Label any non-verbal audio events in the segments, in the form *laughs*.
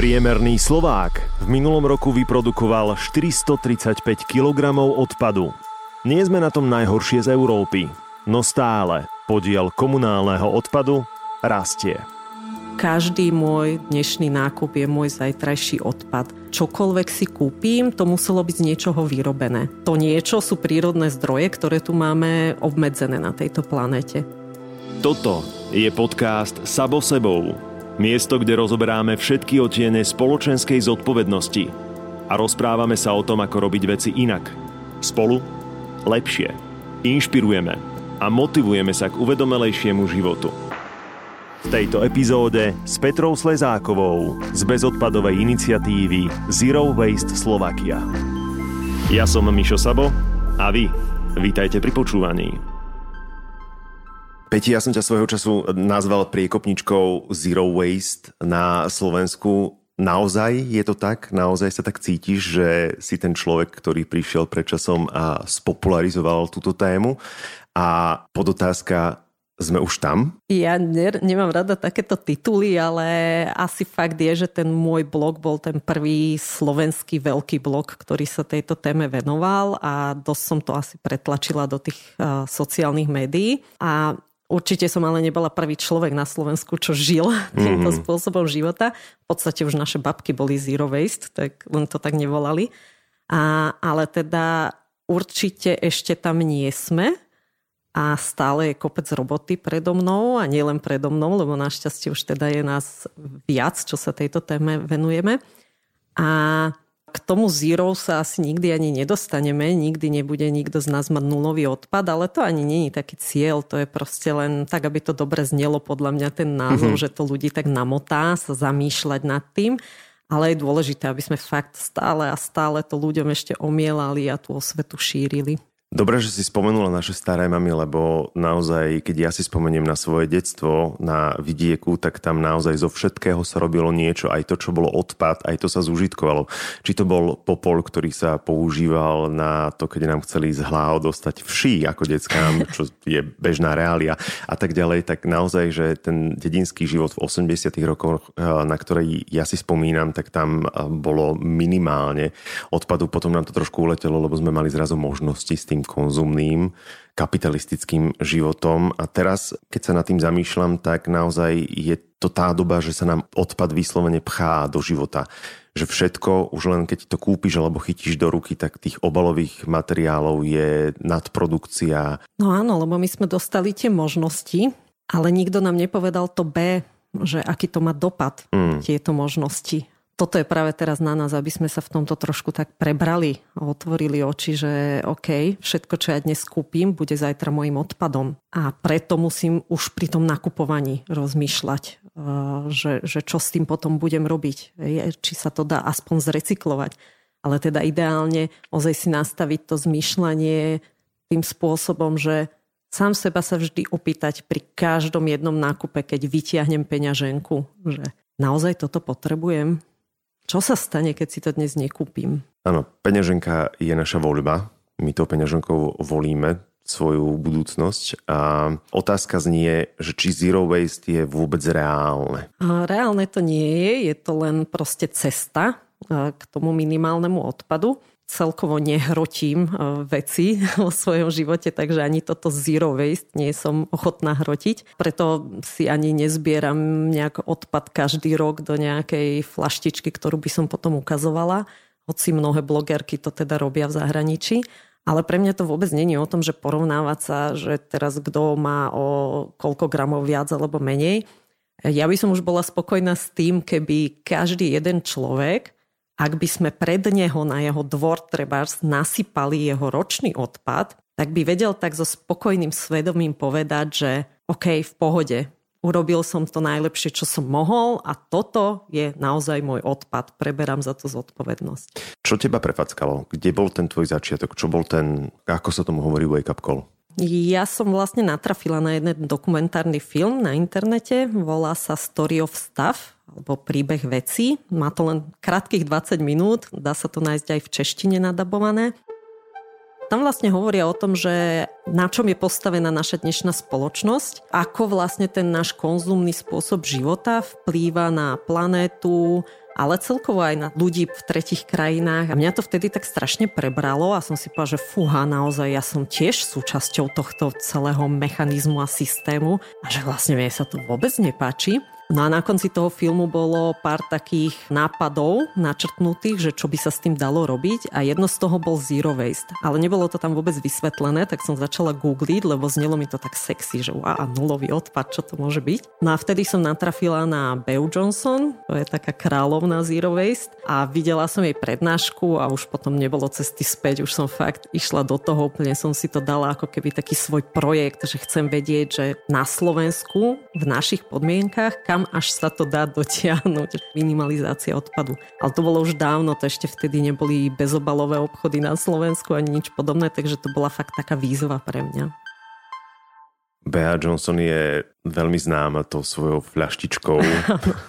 Priemerný Slovák v minulom roku vyprodukoval 435 kg odpadu. Nie sme na tom najhoršie z Európy, no stále podiel komunálneho odpadu rastie. Každý môj dnešný nákup je môj zajtrajší odpad. Čokoľvek si kúpim, to muselo byť z niečoho vyrobené. To niečo sú prírodné zdroje, ktoré tu máme obmedzené na tejto planete. Toto je podcast Sabo sebou Miesto, kde rozoberáme všetky otiene spoločenskej zodpovednosti a rozprávame sa o tom, ako robiť veci inak. Spolu lepšie. Inšpirujeme a motivujeme sa k uvedomelejšiemu životu. V tejto epizóde s Petrou Slezákovou z bezodpadovej iniciatívy Zero Waste Slovakia. Ja som Mišo Sabo a vy vítajte pri počúvaní. Peti, ja som ťa svojho času nazval priekopničkou Zero Waste na Slovensku. Naozaj je to tak? Naozaj sa tak cítiš, že si ten človek, ktorý prišiel predčasom a spopularizoval túto tému? A podotázka, sme už tam? Ja ne, nemám rada takéto tituly, ale asi fakt je, že ten môj blog bol ten prvý slovenský veľký blog, ktorý sa tejto téme venoval a dosť som to asi pretlačila do tých uh, sociálnych médií. A Určite som ale nebola prvý človek na Slovensku, čo žil týmto mm-hmm. spôsobom života. V podstate už naše babky boli zero waste, tak len to tak nevolali. A, ale teda určite ešte tam nie sme a stále je kopec roboty predo mnou a nielen predo mnou, lebo našťastie už teda je nás viac, čo sa tejto téme venujeme. A k tomu zero sa asi nikdy ani nedostaneme, nikdy nebude nikto z nás mať nulový odpad, ale to ani není taký cieľ, to je proste len tak, aby to dobre znelo podľa mňa ten názov, mm-hmm. že to ľudí tak namotá sa zamýšľať nad tým, ale je dôležité, aby sme fakt stále a stále to ľuďom ešte omielali a tú osvetu šírili. Dobre, že si spomenula naše staré mamy, lebo naozaj, keď ja si spomeniem na svoje detstvo na vidieku, tak tam naozaj zo všetkého sa robilo niečo, aj to, čo bolo odpad, aj to sa zúžitkovalo. Či to bol popol, ktorý sa používal na to, keď nám chceli z hláho dostať vší ako deckám, čo je bežná reália a tak ďalej, tak naozaj, že ten dedinský život v 80 rokoch, eh, na ktorý ja si spomínam, tak tam eh, bolo minimálne odpadu. Potom nám to trošku uletelo, lebo sme mali zrazu možnosti s tým tým konzumným kapitalistickým životom. A teraz, keď sa nad tým zamýšľam, tak naozaj je to tá doba, že sa nám odpad vyslovene pchá do života. Že všetko, už len keď to kúpiš alebo chytíš do ruky, tak tých obalových materiálov je nadprodukcia. No áno, lebo my sme dostali tie možnosti, ale nikto nám nepovedal to B, že aký to má dopad, mm. tieto možnosti toto je práve teraz na nás, aby sme sa v tomto trošku tak prebrali a otvorili oči, že OK, všetko, čo ja dnes kúpim, bude zajtra môjim odpadom. A preto musím už pri tom nakupovaní rozmýšľať, eh, že, že čo s tým potom budem robiť. Či sa to dá aspoň zrecyklovať. Ale teda ideálne ozaj si nastaviť to zmýšľanie tým spôsobom, že sám seba sa vždy opýtať pri každom jednom nákupe, keď vytiahnem peňaženku, že naozaj toto potrebujem, čo sa stane, keď si to dnes nekúpim? Áno, peňaženka je naša voľba. My tou peňaženkou volíme svoju budúcnosť. A otázka znie, že či zero waste je vôbec reálne. A reálne to nie je, je to len proste cesta k tomu minimálnemu odpadu celkovo nehrotím e, veci *laughs* vo svojom živote, takže ani toto zero waste nie som ochotná hrotiť. Preto si ani nezbieram nejak odpad každý rok do nejakej flaštičky, ktorú by som potom ukazovala, hoci mnohé blogerky to teda robia v zahraničí. Ale pre mňa to vôbec není o tom, že porovnávať sa, že teraz kto má o koľko gramov viac alebo menej. Ja by som už bola spokojná s tým, keby každý jeden človek ak by sme pred neho na jeho dvor treba nasypali jeho ročný odpad, tak by vedel tak so spokojným svedomím povedať, že OK, v pohode, urobil som to najlepšie, čo som mohol a toto je naozaj môj odpad. Preberám za to zodpovednosť. Čo teba prefackalo? Kde bol ten tvoj začiatok? Čo bol ten, ako sa tomu hovorí, wake up call? Ja som vlastne natrafila na jeden dokumentárny film na internete, volá sa Story of Stuff, alebo príbeh veci. Má to len krátkých 20 minút, dá sa to nájsť aj v češtine nadabované. tam vlastne hovoria o tom, že na čom je postavená naša dnešná spoločnosť, ako vlastne ten náš konzumný spôsob života vplýva na planétu, ale celkovo aj na ľudí v tretich krajinách. A mňa to vtedy tak strašne prebralo a som si povedala, že fúha, naozaj ja som tiež súčasťou tohto celého mechanizmu a systému a že vlastne mne sa to vôbec nepáči. No a na konci toho filmu bolo pár takých nápadov načrtnutých, že čo by sa s tým dalo robiť a jedno z toho bol zero waste. Ale nebolo to tam vôbec vysvetlené, tak som začala googliť, lebo znelo mi to tak sexy, že a nulový odpad, čo to môže byť. No a vtedy som natrafila na Beau Johnson, to je taká kráľovná zero waste a videla som jej prednášku a už potom nebolo cesty späť, už som fakt išla do toho, úplne som si to dala ako keby taký svoj projekt, že chcem vedieť, že na Slovensku v našich podmienkach, kam kam až sa to dá dotiahnuť. Minimalizácia odpadu. Ale to bolo už dávno, to ešte vtedy neboli bezobalové obchody na Slovensku ani nič podobné, takže to bola fakt taká výzva pre mňa. Bea Johnson je veľmi známa tou svojou fľaštičkou,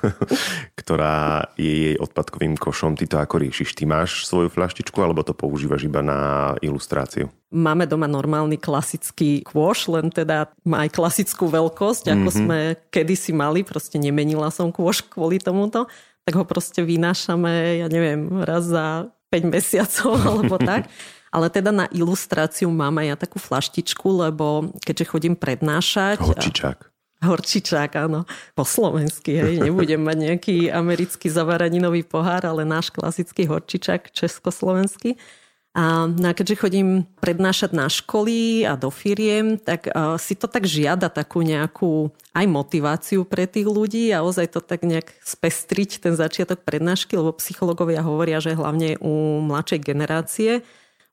*laughs* ktorá je jej odpadkovým košom. Ty to ako riešiš? Ty máš svoju fľaštičku alebo to používaš iba na ilustráciu? Máme doma normálny klasický kôš, len teda má aj klasickú veľkosť, ako mm-hmm. sme kedysi mali. Proste nemenila som kôš kvôli tomuto. Tak ho proste vynášame, ja neviem, raz za 5 mesiacov alebo tak. *laughs* Ale teda na ilustráciu mám aj ja takú flaštičku, lebo keďže chodím prednášať... Horčičák. Horčičák, áno. Po slovensky, hej. Nebudem mať nejaký americký zavaraninový pohár, ale náš klasický horčičák československý. A, no a keďže chodím prednášať na školy a do firiem, tak uh, si to tak žiada takú nejakú aj motiváciu pre tých ľudí a ozaj to tak nejak spestriť ten začiatok prednášky, lebo psychológovia hovoria, že hlavne u mladšej generácie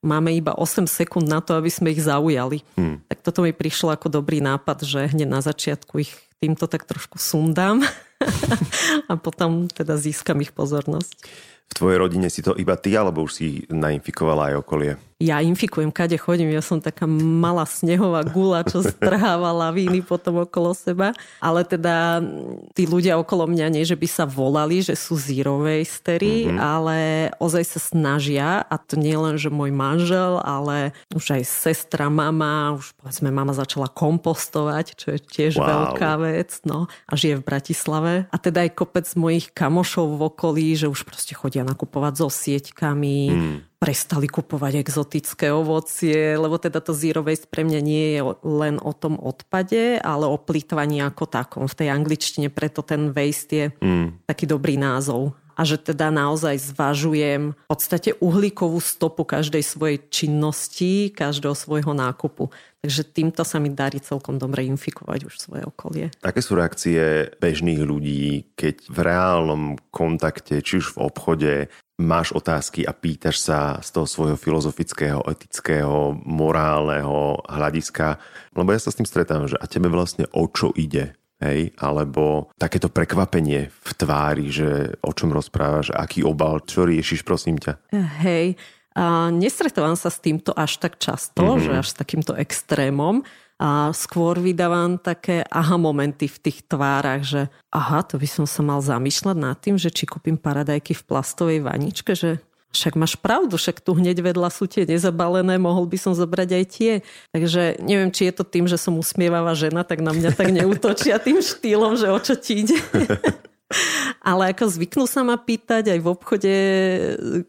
máme iba 8 sekúnd na to, aby sme ich zaujali. Hmm. Tak toto mi prišlo ako dobrý nápad, že hneď na začiatku ich týmto tak trošku sundám *laughs* a potom teda získam ich pozornosť. V tvojej rodine si to iba ty, alebo už si nainfikovala aj okolie? ja infikujem, kade chodím. Ja som taká malá snehová gula, čo *laughs* strháva lavíny potom okolo seba. Ale teda tí ľudia okolo mňa nie, že by sa volali, že sú zero wastery, mm-hmm. ale ozaj sa snažia a to nie len, že môj manžel, ale už aj sestra, mama, už povedzme mama začala kompostovať, čo je tiež wow. veľká vec, no a žije v Bratislave. A teda aj kopec mojich kamošov v okolí, že už proste chodia nakupovať so sieťkami, mm prestali kupovať exotické ovocie, lebo teda to zero waste pre mňa nie je len o tom odpade, ale o plýtvaní ako takom. V tej angličtine preto ten waste je mm. taký dobrý názov a že teda naozaj zvažujem v podstate uhlíkovú stopu každej svojej činnosti, každého svojho nákupu. Takže týmto sa mi darí celkom dobre infikovať už svoje okolie. Aké sú reakcie bežných ľudí, keď v reálnom kontakte, či už v obchode, máš otázky a pýtaš sa z toho svojho filozofického, etického, morálneho hľadiska, lebo ja sa s tým stretám, že a tebe vlastne o čo ide? Hej, alebo takéto prekvapenie v tvári, že o čom rozprávaš, aký obal, čo riešiš, prosím ťa. Hej, a nestretávam sa s týmto až tak často, mm-hmm. že až s takýmto extrémom. A skôr vydávam také aha momenty v tých tvárach, že aha, to by som sa mal zamýšľať nad tým, že či kúpim paradajky v plastovej vaničke, že však máš pravdu, však tu hneď vedľa sú tie nezabalené, mohol by som zobrať aj tie. Takže neviem, či je to tým, že som usmievavá žena, tak na mňa tak *laughs* neútočia tým štýlom, že o čo ti ide. *laughs* Ale ako zvyknú sa ma pýtať aj v obchode,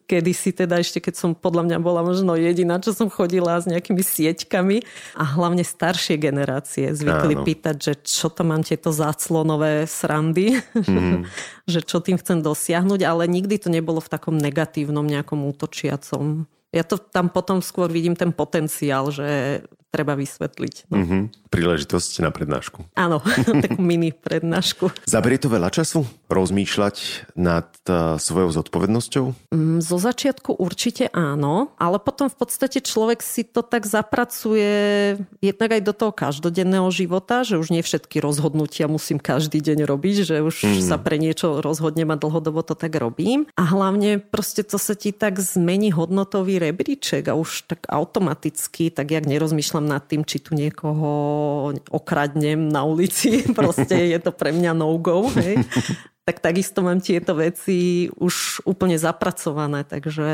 kedy si teda ešte, keď som podľa mňa bola možno jediná, čo som chodila s nejakými sieťkami a hlavne staršie generácie zvykli Áno. pýtať, že čo to mám tieto záclonové srandy, *laughs* mm. že čo tým chcem dosiahnuť, ale nikdy to nebolo v takom negatívnom nejakom útočiacom ja to tam potom skôr vidím ten potenciál, že treba vysvetliť. No. Mm-hmm. Príležitosť na prednášku. Áno, *laughs* takú mini prednášku. Zaberie to veľa času rozmýšľať nad uh, svojou zodpovednosťou? Mm, zo začiatku určite áno, ale potom v podstate človek si to tak zapracuje jednak aj do toho každodenného života, že už nie všetky rozhodnutia musím každý deň robiť, že už mm. sa pre niečo rozhodnem a dlhodobo to tak robím. A hlavne proste to sa ti tak zmení hodnotový rebríček a už tak automaticky, tak jak nerozmýšľam rozmýšľam nad tým, či tu niekoho okradnem na ulici. *laughs* Proste je to pre mňa no-go. Hej. tak takisto mám tieto veci už úplne zapracované. Takže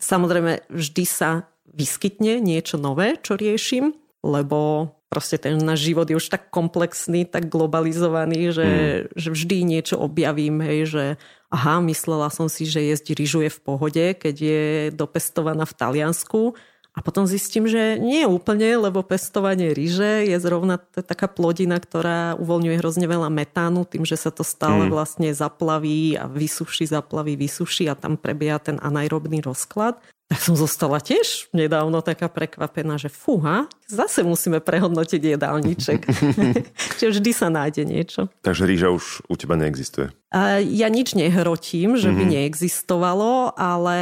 samozrejme vždy sa vyskytne niečo nové, čo riešim, lebo proste ten náš život je už tak komplexný, tak globalizovaný, že, mm. že vždy niečo objavím, hej, že aha, myslela som si, že jesť rýžu je v pohode, keď je dopestovaná v Taliansku a potom zistím, že nie úplne, lebo pestovanie ryže je zrovna taká plodina, ktorá uvoľňuje hrozne veľa metánu tým, že sa to stále mm. vlastne zaplaví a vysuší, zaplaví, vysuší a tam prebieha ten anaerobný rozklad. Tak som zostala tiež nedávno taká prekvapená, že fúha, zase musíme prehodnotiť jedálniček. *laughs* Čiže vždy sa nájde niečo. Takže rýža už u teba neexistuje? A ja nič nehrotím, že by mm-hmm. neexistovalo, ale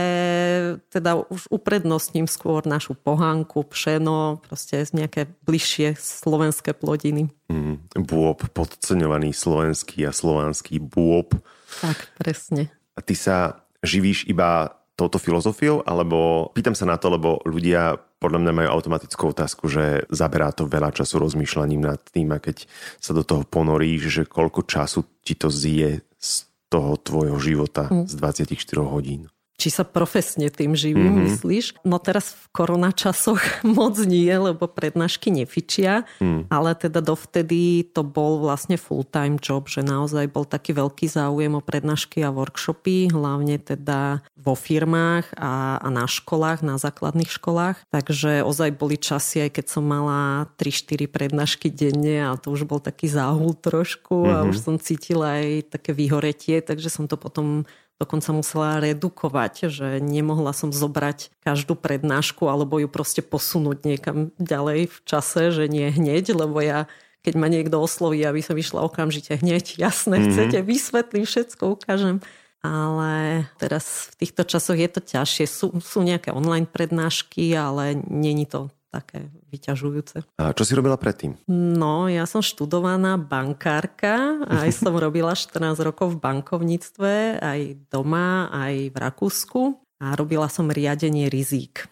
teda už uprednostním skôr našu pohánku, pšeno, proste nejaké bližšie slovenské plodiny. Mm, bôb, podceňovaný slovenský a slovanský bôb. Tak, presne. A ty sa živíš iba touto filozofiou, alebo pýtam sa na to, lebo ľudia podľa mňa majú automatickú otázku, že zaberá to veľa času rozmýšľaním nad tým a keď sa do toho ponoríš, že koľko času ti to zje z toho tvojho života mm. z 24 hodín či sa profesne tým živím, mm-hmm. myslíš? No teraz v koronačasoch *laughs* moc nie, lebo prednášky nefičia, mm. ale teda dovtedy to bol vlastne full-time job, že naozaj bol taký veľký záujem o prednášky a workshopy, hlavne teda vo firmách a, a na školách, na základných školách. Takže ozaj boli časy, aj keď som mala 3-4 prednášky denne a to už bol taký záhul trošku mm-hmm. a už som cítila aj také vyhoretie, takže som to potom dokonca musela redukovať, že nemohla som zobrať každú prednášku alebo ju proste posunúť niekam ďalej v čase, že nie hneď, lebo ja keď ma niekto osloví, aby som išla okamžite hneď, *laughs* jasné, mm-hmm. chcete, vysvetlím, všetko ukážem. Ale teraz v týchto časoch je to ťažšie. Sú, sú nejaké online prednášky, ale není to také vyťažujúce. A čo si robila predtým? No, ja som študovaná bankárka, aj *laughs* som robila 14 rokov v bankovníctve, aj doma, aj v Rakúsku a robila som riadenie rizík.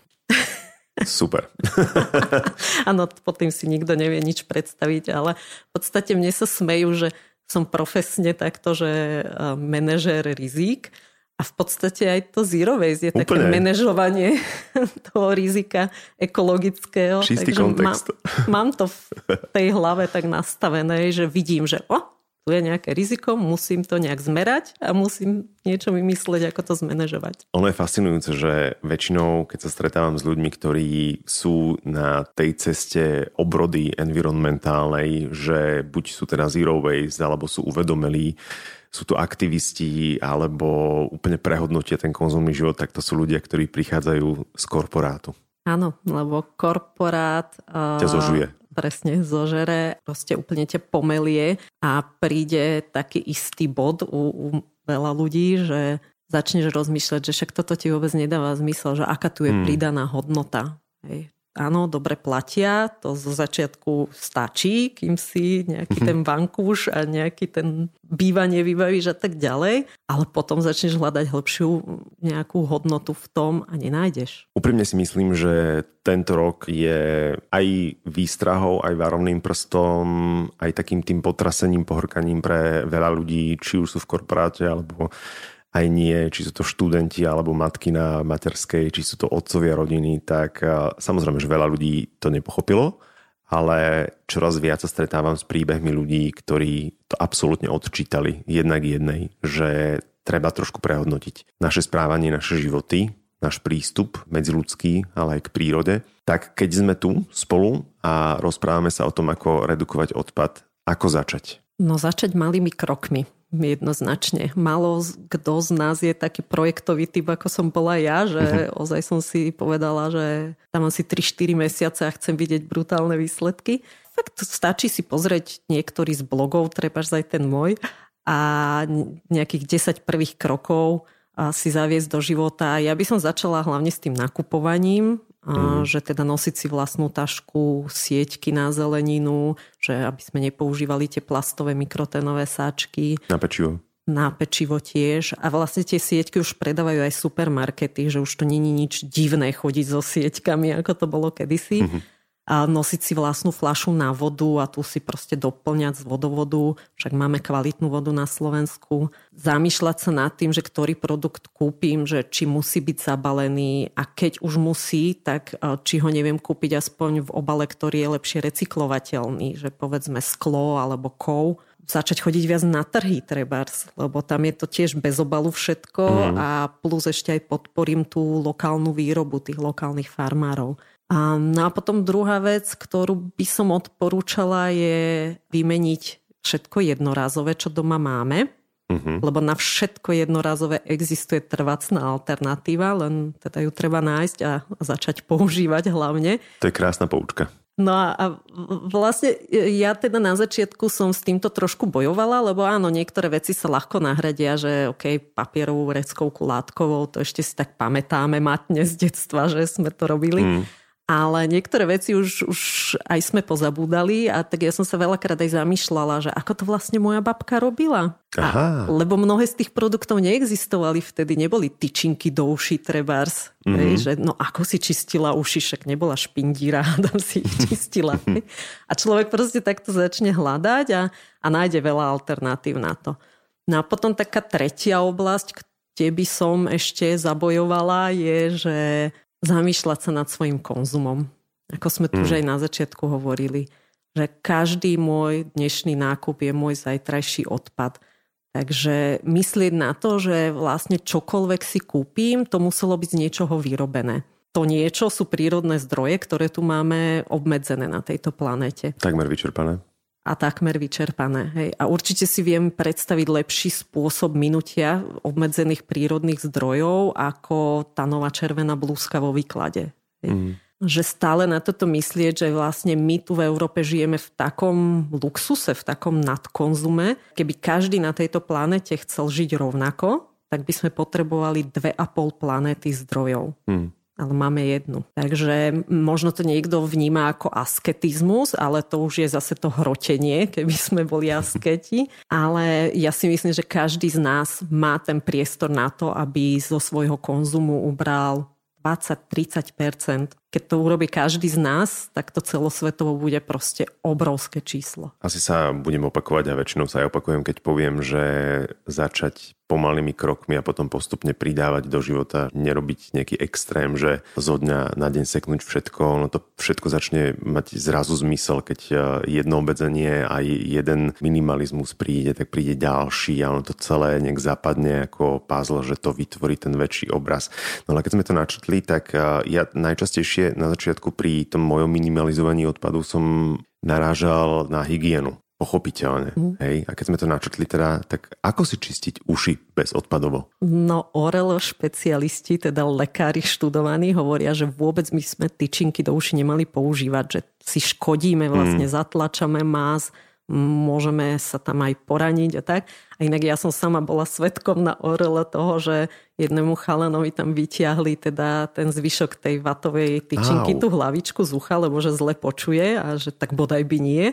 Super. *laughs* Áno, pod tým si nikto nevie nič predstaviť, ale v podstate mne sa smejú, že som profesne takto, že manažér rizík, a v podstate aj to zero waste je Úplne. také manažovanie *laughs* toho rizika ekologického. Čistý Takže kontext. Mám, *laughs* mám to v tej hlave tak nastavené, že vidím, že o, tu je nejaké riziko, musím to nejak zmerať a musím niečo vymyslieť, ako to zmanéžovať. Ono je fascinujúce, že väčšinou, keď sa stretávam s ľuďmi, ktorí sú na tej ceste obrody environmentálnej, že buď sú teda zero waste, alebo sú uvedomelí, sú to aktivisti alebo úplne prehodnotia ten konzumný život, tak to sú ľudia, ktorí prichádzajú z korporátu. Áno, lebo korporát... Ťa zožuje. Presne, zožere, proste úplne ťa pomelie a príde taký istý bod u, u veľa ľudí, že začneš rozmýšľať, že však toto ti vôbec nedáva zmysel, že aká tu je hmm. pridaná hodnota. Hej áno, dobre platia, to zo začiatku stačí, kým si nejaký ten vankúš a nejaký ten bývanie vybavíš a tak ďalej, ale potom začneš hľadať hĺbšiu nejakú hodnotu v tom a nenájdeš. Úprimne si myslím, že tento rok je aj výstrahou, aj varovným prstom, aj takým tým potrasením, pohorkaním pre veľa ľudí, či už sú v korporáte alebo aj nie, či sú to študenti alebo matky na materskej, či sú to otcovia rodiny, tak samozrejme, že veľa ľudí to nepochopilo, ale čoraz viac sa stretávam s príbehmi ľudí, ktorí to absolútne odčítali jednak jednej, že treba trošku prehodnotiť naše správanie, naše životy, náš prístup medziludský, ale aj k prírode. Tak keď sme tu spolu a rozprávame sa o tom, ako redukovať odpad, ako začať? No začať malými krokmi jednoznačne. Malo kto z nás je taký projektový typ, ako som bola ja, že uh-huh. ozaj som si povedala, že tam asi 3-4 mesiace a chcem vidieť brutálne výsledky. Fakt stačí si pozrieť niektorý z blogov, trebaž aj ten môj, a nejakých 10 prvých krokov si zaviesť do života. Ja by som začala hlavne s tým nakupovaním, Mm. že teda nosiť si vlastnú tašku, sieťky na zeleninu, že aby sme nepoužívali tie plastové mikrotenové sáčky. Na pečivo. Na pečivo tiež. A vlastne tie sieťky už predávajú aj supermarkety, že už to není nič divné chodiť so sieťkami, ako to bolo kedysi. Mm-hmm. A nosiť si vlastnú flašu na vodu a tu si proste doplňať z vodovodu, však máme kvalitnú vodu na Slovensku. Zamýšľať sa nad tým, že ktorý produkt kúpim, že či musí byť zabalený a keď už musí, tak e, či ho neviem kúpiť aspoň v obale, ktorý je lepšie recyklovateľný, že povedzme sklo alebo kov začať chodiť viac na trhy trebárs, lebo tam je to tiež bez obalu všetko mm. a plus ešte aj podporím tú lokálnu výrobu tých lokálnych farmárov. A, no a potom druhá vec, ktorú by som odporúčala je vymeniť všetko jednorázové, čo doma máme. Mm-hmm. Lebo na všetko jednorázové existuje trvacná alternatíva, len teda ju treba nájsť a začať používať hlavne. To je krásna poučka. No a vlastne ja teda na začiatku som s týmto trošku bojovala, lebo áno, niektoré veci sa ľahko nahradia, že OK, papierovou reckovku látkovou, to ešte si tak pamätáme matne z detstva, že sme to robili. Mm ale niektoré veci už, už aj sme pozabúdali a tak ja som sa veľakrát aj zamýšľala, že ako to vlastne moja babka robila. Aha. A, lebo mnohé z tých produktov neexistovali vtedy, neboli tyčinky do uší trebárs. Mm-hmm. Hej, že no ako si čistila uši, však nebola špindíra, *laughs* tam si ich čistila. Hej. *laughs* A človek proste takto začne hľadať a, a nájde veľa alternatív na to. No a potom taká tretia oblasť, kde by som ešte zabojovala, je, že zamýšľať sa nad svojim konzumom. Ako sme tu mm. už aj na začiatku hovorili, že každý môj dnešný nákup je môj zajtrajší odpad. Takže myslieť na to, že vlastne čokoľvek si kúpim, to muselo byť z niečoho vyrobené. To niečo sú prírodné zdroje, ktoré tu máme obmedzené na tejto planete. Takmer vyčerpané a takmer vyčerpané. Hej. A určite si viem predstaviť lepší spôsob minutia obmedzených prírodných zdrojov ako tá nová červená blúzka vo výklade. Hej. Mm. Že stále na toto myslieť, že vlastne my tu v Európe žijeme v takom luxuse, v takom nadkonzume. Keby každý na tejto planete chcel žiť rovnako, tak by sme potrebovali dve a pol planéty zdrojov. Mm ale máme jednu. Takže možno to niekto vníma ako asketizmus, ale to už je zase to hrotenie, keby sme boli asketi. Ale ja si myslím, že každý z nás má ten priestor na to, aby zo svojho konzumu ubral 20-30 Keď to urobí každý z nás, tak to celosvetovo bude proste obrovské číslo. Asi sa budem opakovať a väčšinou sa aj opakujem, keď poviem, že začať pomalými krokmi a potom postupne pridávať do života, nerobiť nejaký extrém, že zo dňa na deň seknúť všetko, ono to všetko začne mať zrazu zmysel, keď e, jedno obmedzenie a jeden minimalizmus príde, tak príde ďalší a ono to celé nejak zapadne ako puzzle, že to vytvorí ten väčší obraz. No ale keď sme to načetli, tak e, ja najčastejšie na začiatku pri tom mojom minimalizovaní odpadu som narážal na hygienu pochopiteľne. Mm. Hej? A keď sme to načrtli teda, tak ako si čistiť uši bez odpadovo? No orelo špecialisti, teda lekári študovaní, hovoria, že vôbec my sme tyčinky do uši nemali používať, že si škodíme, vlastne mm. zatlačame más, môžeme sa tam aj poraniť a tak. A inak ja som sama bola svetkom na orele toho, že jednému chalanovi tam vyťahli teda ten zvyšok tej vatovej tyčinky, Au. tú hlavičku z ucha, lebo že zle počuje a že tak bodaj by nie.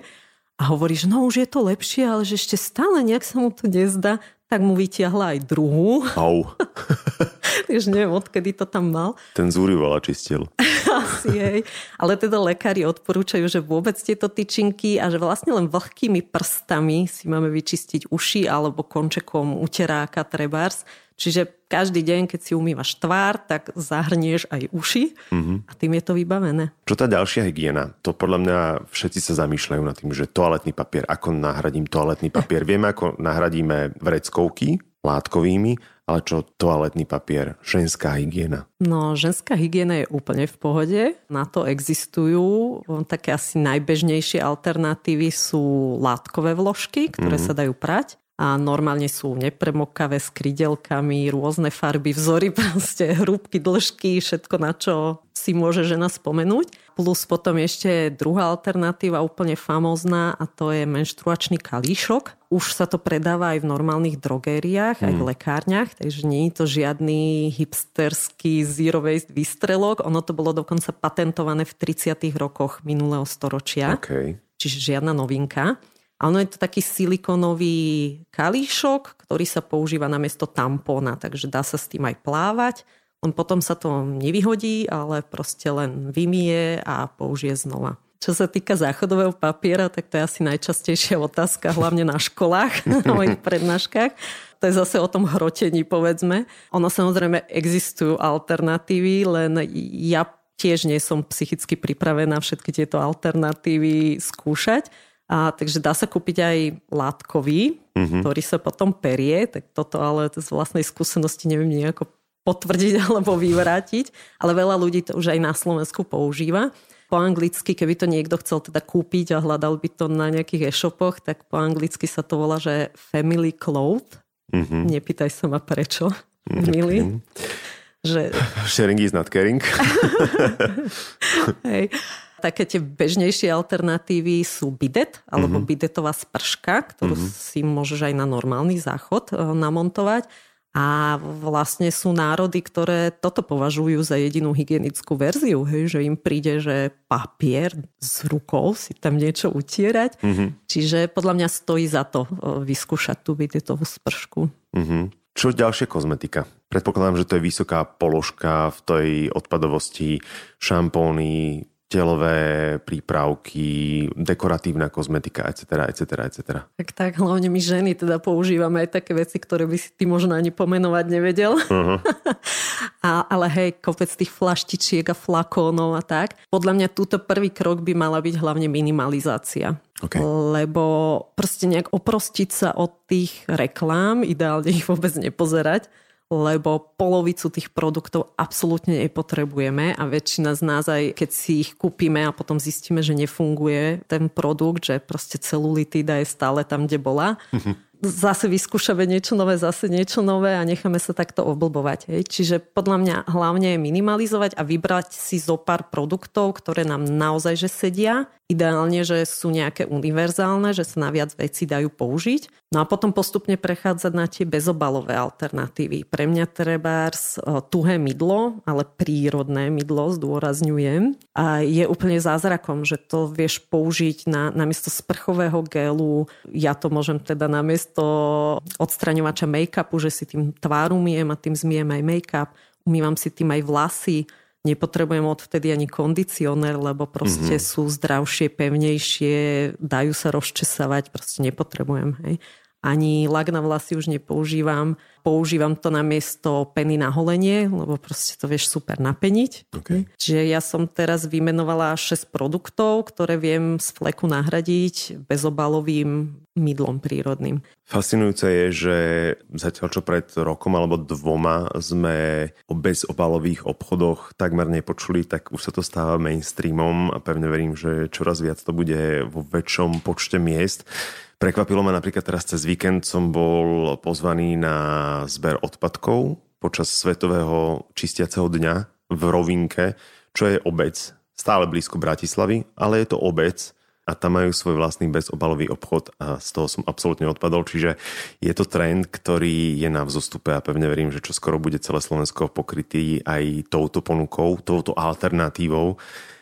A hovorí, že no už je to lepšie, ale že ešte stále nejak sa mu to nezdá, tak mu vytiahla aj druhú. Au. *laughs* Takže neviem, odkedy to tam mal. Ten zúri veľa čistil. *laughs* Asi jej. Ale teda lekári odporúčajú, že vôbec tieto tyčinky a že vlastne len vlhkými prstami si máme vyčistiť uši alebo končekom uteráka trebárs Čiže každý deň, keď si umývaš tvár, tak zahrnieš aj uši mm-hmm. a tým je to vybavené. Čo tá ďalšia hygiena? To podľa mňa všetci sa zamýšľajú nad tým, že toaletný papier, ako nahradím toaletný papier. Vieme, ako nahradíme vreckovky látkovými, ale čo toaletný papier, ženská hygiena? No, ženská hygiena je úplne v pohode. Na to existujú také asi najbežnejšie alternatívy sú látkové vložky, ktoré mm-hmm. sa dajú prať a normálne sú nepremokavé s krydelkami, rôzne farby, vzory, *laughs* proste hrúbky, dĺžky, všetko na čo si môže žena spomenúť. Plus potom ešte druhá alternatíva úplne famózna a to je menštruačný kalíšok. Už sa to predáva aj v normálnych drogériách, aj v hmm. lekárniach, takže nie je to žiadny hipsterský zero waste výstrelok. Ono to bolo dokonca patentované v 30. rokoch minulého storočia. Okay. Čiže žiadna novinka. A ono je to taký silikonový kalíšok, ktorý sa používa na miesto tampóna, takže dá sa s tým aj plávať. On potom sa to nevyhodí, ale proste len vymie a použije znova. Čo sa týka záchodového papiera, tak to je asi najčastejšia otázka, hlavne na školách, *laughs* na mojich *laughs* prednáškach. To je zase o tom hrotení, povedzme. Ono samozrejme existujú alternatívy, len ja tiež nie som psychicky pripravená všetky tieto alternatívy skúšať. A, takže dá sa kúpiť aj látkový, mm-hmm. ktorý sa potom perie, tak toto ale z vlastnej skúsenosti neviem nejako potvrdiť *laughs* alebo vyvrátiť, ale veľa ľudí to už aj na Slovensku používa po anglicky, keby to niekto chcel teda kúpiť a hľadal by to na nejakých e-shopoch, tak po anglicky sa to volá, že family cloth. Mm-hmm. Nepýtaj sa ma prečo. Mm-hmm. *laughs* Milý. Že... Sharing is not caring. *laughs* Hej. Také tie bežnejšie alternatívy sú bidet alebo mm-hmm. bidetová sprška, ktorú mm-hmm. si môžeš aj na normálny záchod eh, namontovať. A vlastne sú národy, ktoré toto považujú za jedinú hygienickú verziu, hej, že im príde, že papier s rukou si tam niečo utierať. Mm-hmm. Čiže podľa mňa stojí za to vyskúšať tú videtovú spršku. Mm-hmm. Čo ďalšia kozmetika? Predpokladám, že to je vysoká položka v tej odpadovosti, šampóny, telové prípravky, dekoratívna kozmetika, etc., etc., etc. Tak tak, hlavne my ženy teda používame aj také veci, ktoré by si ty možno ani pomenovať nevedel. Uh-huh. *laughs* a, ale hej, kopec tých flaštičiek a flakónov a tak. Podľa mňa túto prvý krok by mala byť hlavne minimalizácia. Okay. Lebo proste nejak oprostiť sa od tých reklám, ideálne ich vôbec nepozerať lebo polovicu tých produktov absolútne nepotrebujeme a väčšina z nás aj keď si ich kúpime a potom zistíme, že nefunguje ten produkt, že proste celulitída je stále tam, kde bola, mm-hmm zase vyskúšame niečo nové, zase niečo nové a necháme sa takto oblbovať. Hej. Čiže podľa mňa hlavne je minimalizovať a vybrať si zo pár produktov, ktoré nám naozaj že sedia. Ideálne, že sú nejaké univerzálne, že sa na viac veci dajú použiť. No a potom postupne prechádzať na tie bezobalové alternatívy. Pre mňa treba tuhé mydlo, ale prírodné mydlo, zdôrazňujem. A je úplne zázrakom, že to vieš použiť na, namiesto sprchového gelu. Ja to môžem teda namiesto odstraňovača make-upu, že si tým tvár umiem a tým zmiem aj make-up, umývam si tým aj vlasy, nepotrebujem odvtedy ani kondicionér, lebo proste mm-hmm. sú zdravšie, pevnejšie, dajú sa rozčesávať, proste nepotrebujem. Hej. Ani lak na vlasy už nepoužívam. Používam to na miesto peny na holenie, lebo proste to vieš super napeniť. Okay. Čiže ja som teraz vymenovala 6 produktov, ktoré viem z fleku nahradiť bezobalovým mydlom prírodným. Fascinujúce je, že zatiaľ čo pred rokom alebo dvoma sme o bezobalových obchodoch takmer nepočuli, tak už sa to stáva mainstreamom a pevne verím, že čoraz viac to bude vo väčšom počte miest. Prekvapilo ma napríklad teraz cez víkend som bol pozvaný na zber odpadkov počas Svetového čistiaceho dňa v Rovinke, čo je obec, stále blízko Bratislavy, ale je to obec a tam majú svoj vlastný bezobalový obchod a z toho som absolútne odpadol, čiže je to trend, ktorý je na vzostupe a pevne verím, že čo skoro bude celé Slovensko pokrytý aj touto ponukou, touto alternatívou.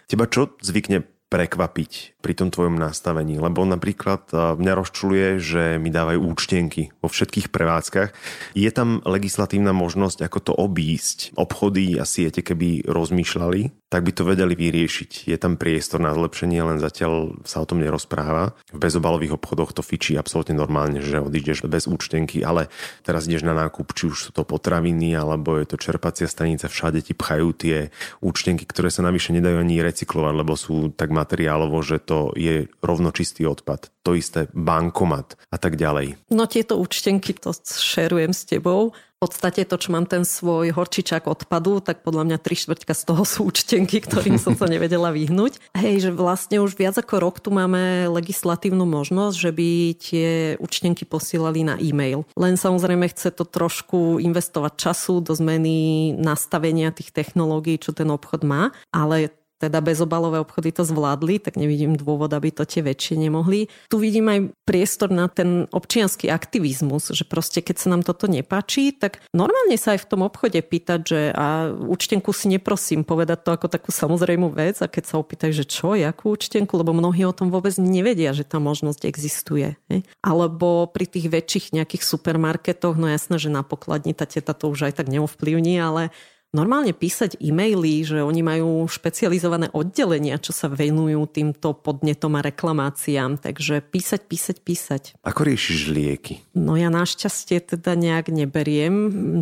Teba čo zvykne prekvapiť pri tom tvojom nastavení, lebo napríklad mňa rozčuluje, že mi dávajú účtenky vo všetkých prevádzkach. Je tam legislatívna možnosť, ako to obísť? Obchody a siete, keby rozmýšľali, tak by to vedeli vyriešiť. Je tam priestor na zlepšenie, len zatiaľ sa o tom nerozpráva. V bezobalových obchodoch to fičí absolútne normálne, že odídeš bez účtenky, ale teraz ideš na nákup, či už sú to potraviny, alebo je to čerpacia stanica, všade ti pchajú tie účtenky, ktoré sa navyše nedajú ani recyklovať, lebo sú tak materiálovo, že to je rovno čistý odpad. To isté bankomat a tak ďalej. No tieto účtenky, to šerujem s tebou v podstate to, čo mám ten svoj horčičák odpadu, tak podľa mňa tri štvrťka z toho sú účtenky, ktorým som sa *laughs* nevedela vyhnúť. Hej, že vlastne už viac ako rok tu máme legislatívnu možnosť, že by tie účtenky posielali na e-mail. Len samozrejme chce to trošku investovať času do zmeny nastavenia tých technológií, čo ten obchod má, ale teda bezobalové obchody to zvládli, tak nevidím dôvod, aby to tie väčšie nemohli. Tu vidím aj priestor na ten občianský aktivizmus, že proste keď sa nám toto nepáči, tak normálne sa aj v tom obchode pýtať, že a účtenku si neprosím povedať to ako takú samozrejmú vec a keď sa opýtajú, že čo, jakú účtenku, lebo mnohí o tom vôbec nevedia, že tá možnosť existuje. He? Alebo pri tých väčších nejakých supermarketoch, no jasné, že na pokladni tá teta to už aj tak neovplyvní, ale normálne písať e-maily, že oni majú špecializované oddelenia, čo sa venujú týmto podnetom a reklamáciám. Takže písať, písať, písať. Ako riešiš lieky? No ja našťastie teda nejak neberiem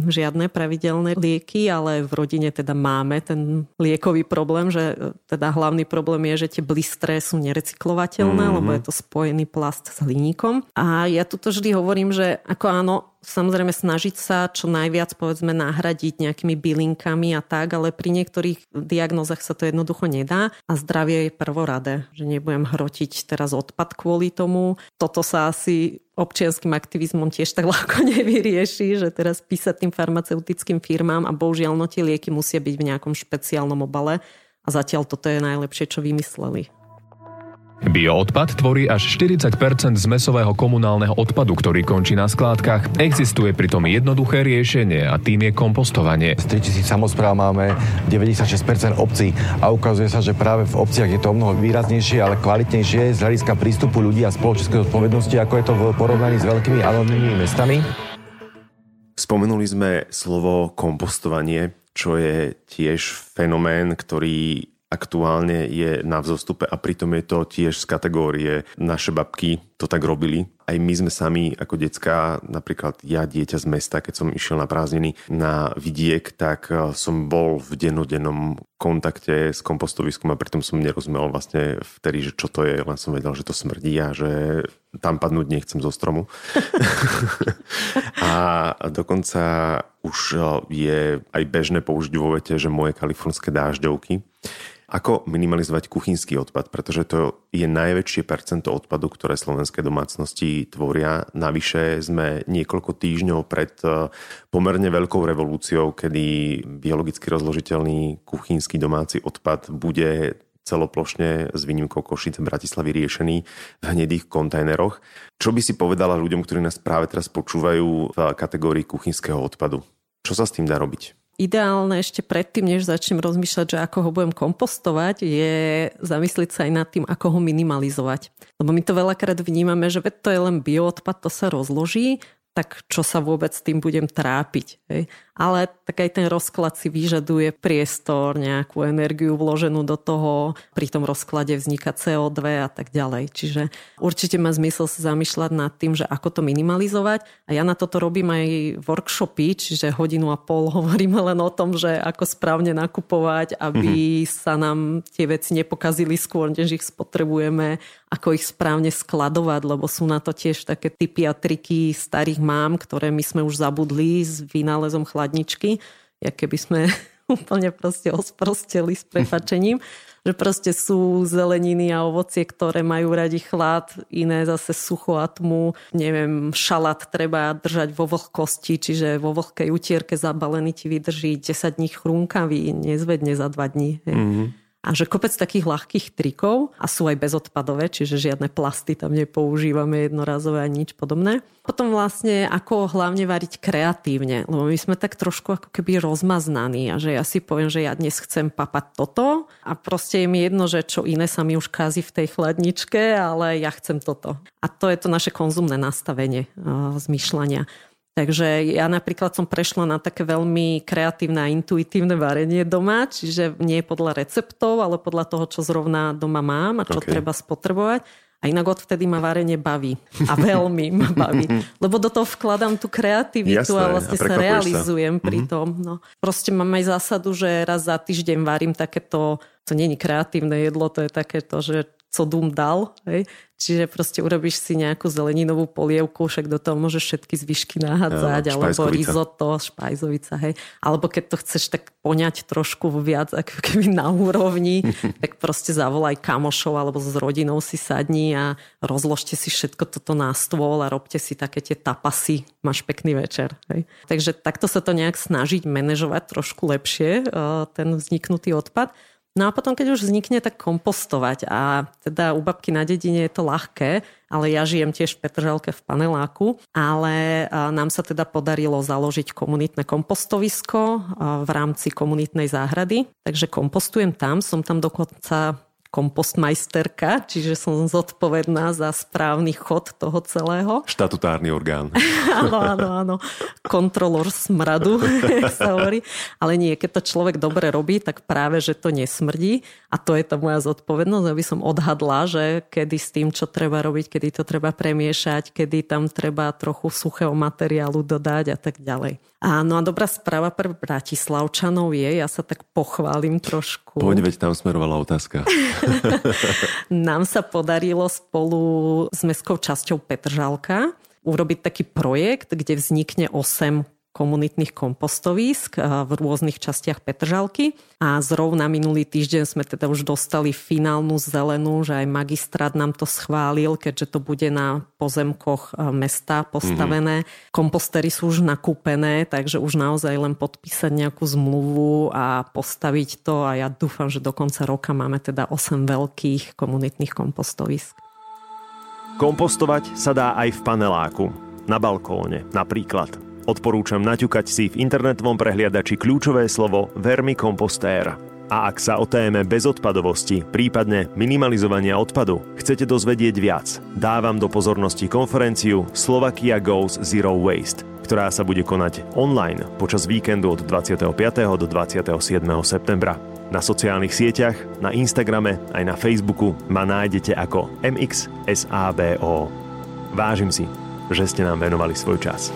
žiadne pravidelné lieky, ale v rodine teda máme ten liekový problém, že teda hlavný problém je, že tie blistre sú nerecyklovateľné, mm-hmm. lebo je to spojený plast s hliníkom. A ja tu vždy hovorím, že ako áno, samozrejme snažiť sa čo najviac povedzme nahradiť nejakými bylinkami a tak, ale pri niektorých diagnózach sa to jednoducho nedá a zdravie je prvoradé, že nebudem hrotiť teraz odpad kvôli tomu. Toto sa asi občianským aktivizmom tiež tak *laughs* ľahko nevyrieši, že teraz písať tým farmaceutickým firmám a bohužiaľ no tie lieky musia byť v nejakom špeciálnom obale a zatiaľ toto je najlepšie, čo vymysleli. Bioodpad tvorí až 40% zmesového komunálneho odpadu, ktorý končí na skládkach. Existuje pritom jednoduché riešenie a tým je kompostovanie. Z 3000 samozpráv máme 96% obcí a ukazuje sa, že práve v obciach je to mnoho výraznejšie, ale kvalitnejšie z hľadiska prístupu ľudí a spoločenskej odpovednosti, ako je to v porovnaní s veľkými anonimnými mestami. Spomenuli sme slovo kompostovanie, čo je tiež fenomén, ktorý aktuálne je na vzostupe a pritom je to tiež z kategórie naše babky to tak robili. Aj my sme sami ako decka, napríklad ja dieťa z mesta, keď som išiel na prázdniny na vidiek, tak eh, som bol v dennodennom kontakte s kompostoviskom a pritom som nerozumel vlastne vtedy, že čo to je, len som vedel, že to smrdí a že tam padnúť nechcem zo stromu. *laughs* a dokonca už eh, je aj bežné použiť vo vete, že moje kalifornské dážďovky ako minimalizovať kuchynský odpad, pretože to je najväčšie percento odpadu, ktoré slovenské domácnosti tvoria. Navyše sme niekoľko týždňov pred e, pomerne veľkou revolúciou, kedy biologicky rozložiteľný kuchynský domáci odpad bude celoplošne s výnimkou Košice Bratislavy riešený v hnedých kontajneroch. Čo by si povedala ľuďom, ktorí nás práve teraz počúvajú v kategórii kuchynského odpadu? Čo sa s tým dá robiť? ideálne ešte predtým, než začnem rozmýšľať, že ako ho budem kompostovať, je zamyslieť sa aj nad tým, ako ho minimalizovať. Lebo my to veľakrát vnímame, že to je len bioodpad, to sa rozloží, tak čo sa vôbec s tým budem trápiť. Hej? Ale tak aj ten rozklad si vyžaduje priestor, nejakú energiu vloženú do toho, pri tom rozklade vzniká CO2 a tak ďalej. Čiže určite má zmysel sa zamýšľať nad tým, že ako to minimalizovať. A ja na toto robím aj workshopy, čiže hodinu a pol *laughs* hovoríme len o tom, že ako správne nakupovať, aby mm-hmm. sa nám tie veci nepokazili skôr, než ich spotrebujeme, ako ich správne skladovať, lebo sú na to tiež také typy a triky starých mám, ktoré my sme už zabudli s vynálezom chlad chladničky, jak keby sme *laughs* úplne proste osprosteli s prepačením, že proste sú zeleniny a ovocie, ktoré majú radi chlad, iné zase sucho a tmu, neviem, šalát treba držať vo vlhkosti, čiže vo vlhkej utierke zabalený ti vydrží 10 dní chrúnkavý, nezvedne za 2 dní. Mm-hmm a že kopec takých ľahkých trikov a sú aj bezodpadové, čiže žiadne plasty tam nepoužívame jednorazové a nič podobné. Potom vlastne ako hlavne variť kreatívne, lebo my sme tak trošku ako keby rozmaznaní a že ja si poviem, že ja dnes chcem papať toto a proste je mi jedno, že čo iné sa mi už kazí v tej chladničke, ale ja chcem toto. A to je to naše konzumné nastavenie uh, zmyšľania. Takže ja napríklad som prešla na také veľmi kreatívne a intuitívne varenie doma, čiže nie podľa receptov, ale podľa toho, čo zrovna doma mám a čo okay. treba spotrebovať. A inak odvtedy ma varenie baví. A veľmi ma baví. *laughs* Lebo do toho vkladám tú kreativitu Jasné, a vlastne a sa realizujem sa. pri mhm. tom. No. Proste mám aj zásadu, že raz za týždeň varím takéto, to není kreatívne jedlo, to je takéto, že co dům dal. Hej? Čiže proste urobíš si nejakú zeleninovú polievku, však do toho môžeš všetky zvyšky nahádzať, ja, alebo risotto, špajzovica, hej. Alebo keď to chceš tak poňať trošku viac, ako keby na úrovni, *laughs* tak proste zavolaj kamošov alebo s rodinou si sadni a rozložte si všetko toto na stôl a robte si také tie tapasy. Máš pekný večer. Hej. Takže takto sa to nejak snažiť manažovať trošku lepšie, eh, ten vzniknutý odpad. No a potom, keď už vznikne, tak kompostovať. A teda u babky na dedine je to ľahké, ale ja žijem tiež v Petržalke v paneláku, ale nám sa teda podarilo založiť komunitné kompostovisko v rámci komunitnej záhrady. Takže kompostujem tam, som tam dokonca kompostmajsterka, čiže som zodpovedná za správny chod toho celého. Štatutárny orgán. *laughs* áno, áno, áno. Kontrolor smradu, sa hovorí. Ale nie, keď to človek dobre robí, tak práve, že to nesmrdí. A to je tá moja zodpovednosť, aby som odhadla, že kedy s tým, čo treba robiť, kedy to treba premiešať, kedy tam treba trochu suchého materiálu dodať a tak ďalej. Áno a dobrá správa pre Bratislavčanov je, ja sa tak pochválim trošku. Poď, veď tam smerovala otázka. *laughs* Nám sa podarilo spolu s mestskou časťou Petržalka urobiť taký projekt, kde vznikne 8 komunitných kompostovísk eh, v rôznych častiach Petržalky. A zrovna minulý týždeň sme teda už dostali finálnu zelenú, že aj magistrát nám to schválil, keďže to bude na pozemkoch eh, mesta postavené. Mm-hmm. Kompostery sú už nakúpené, takže už naozaj len podpísať nejakú zmluvu a postaviť to a ja dúfam, že do konca roka máme teda 8 veľkých komunitných kompostovísk. Kompostovať sa dá aj v paneláku, na balkóne napríklad. Odporúčam naťukať si v internetovom prehliadači kľúčové slovo vermikompostér. A ak sa o téme bezodpadovosti, prípadne minimalizovania odpadu, chcete dozvedieť viac, dávam do pozornosti konferenciu Slovakia Goes Zero Waste, ktorá sa bude konať online počas víkendu od 25. do 27. septembra. Na sociálnych sieťach, na Instagrame aj na Facebooku ma nájdete ako MXSABO. Vážim si, že ste nám venovali svoj čas.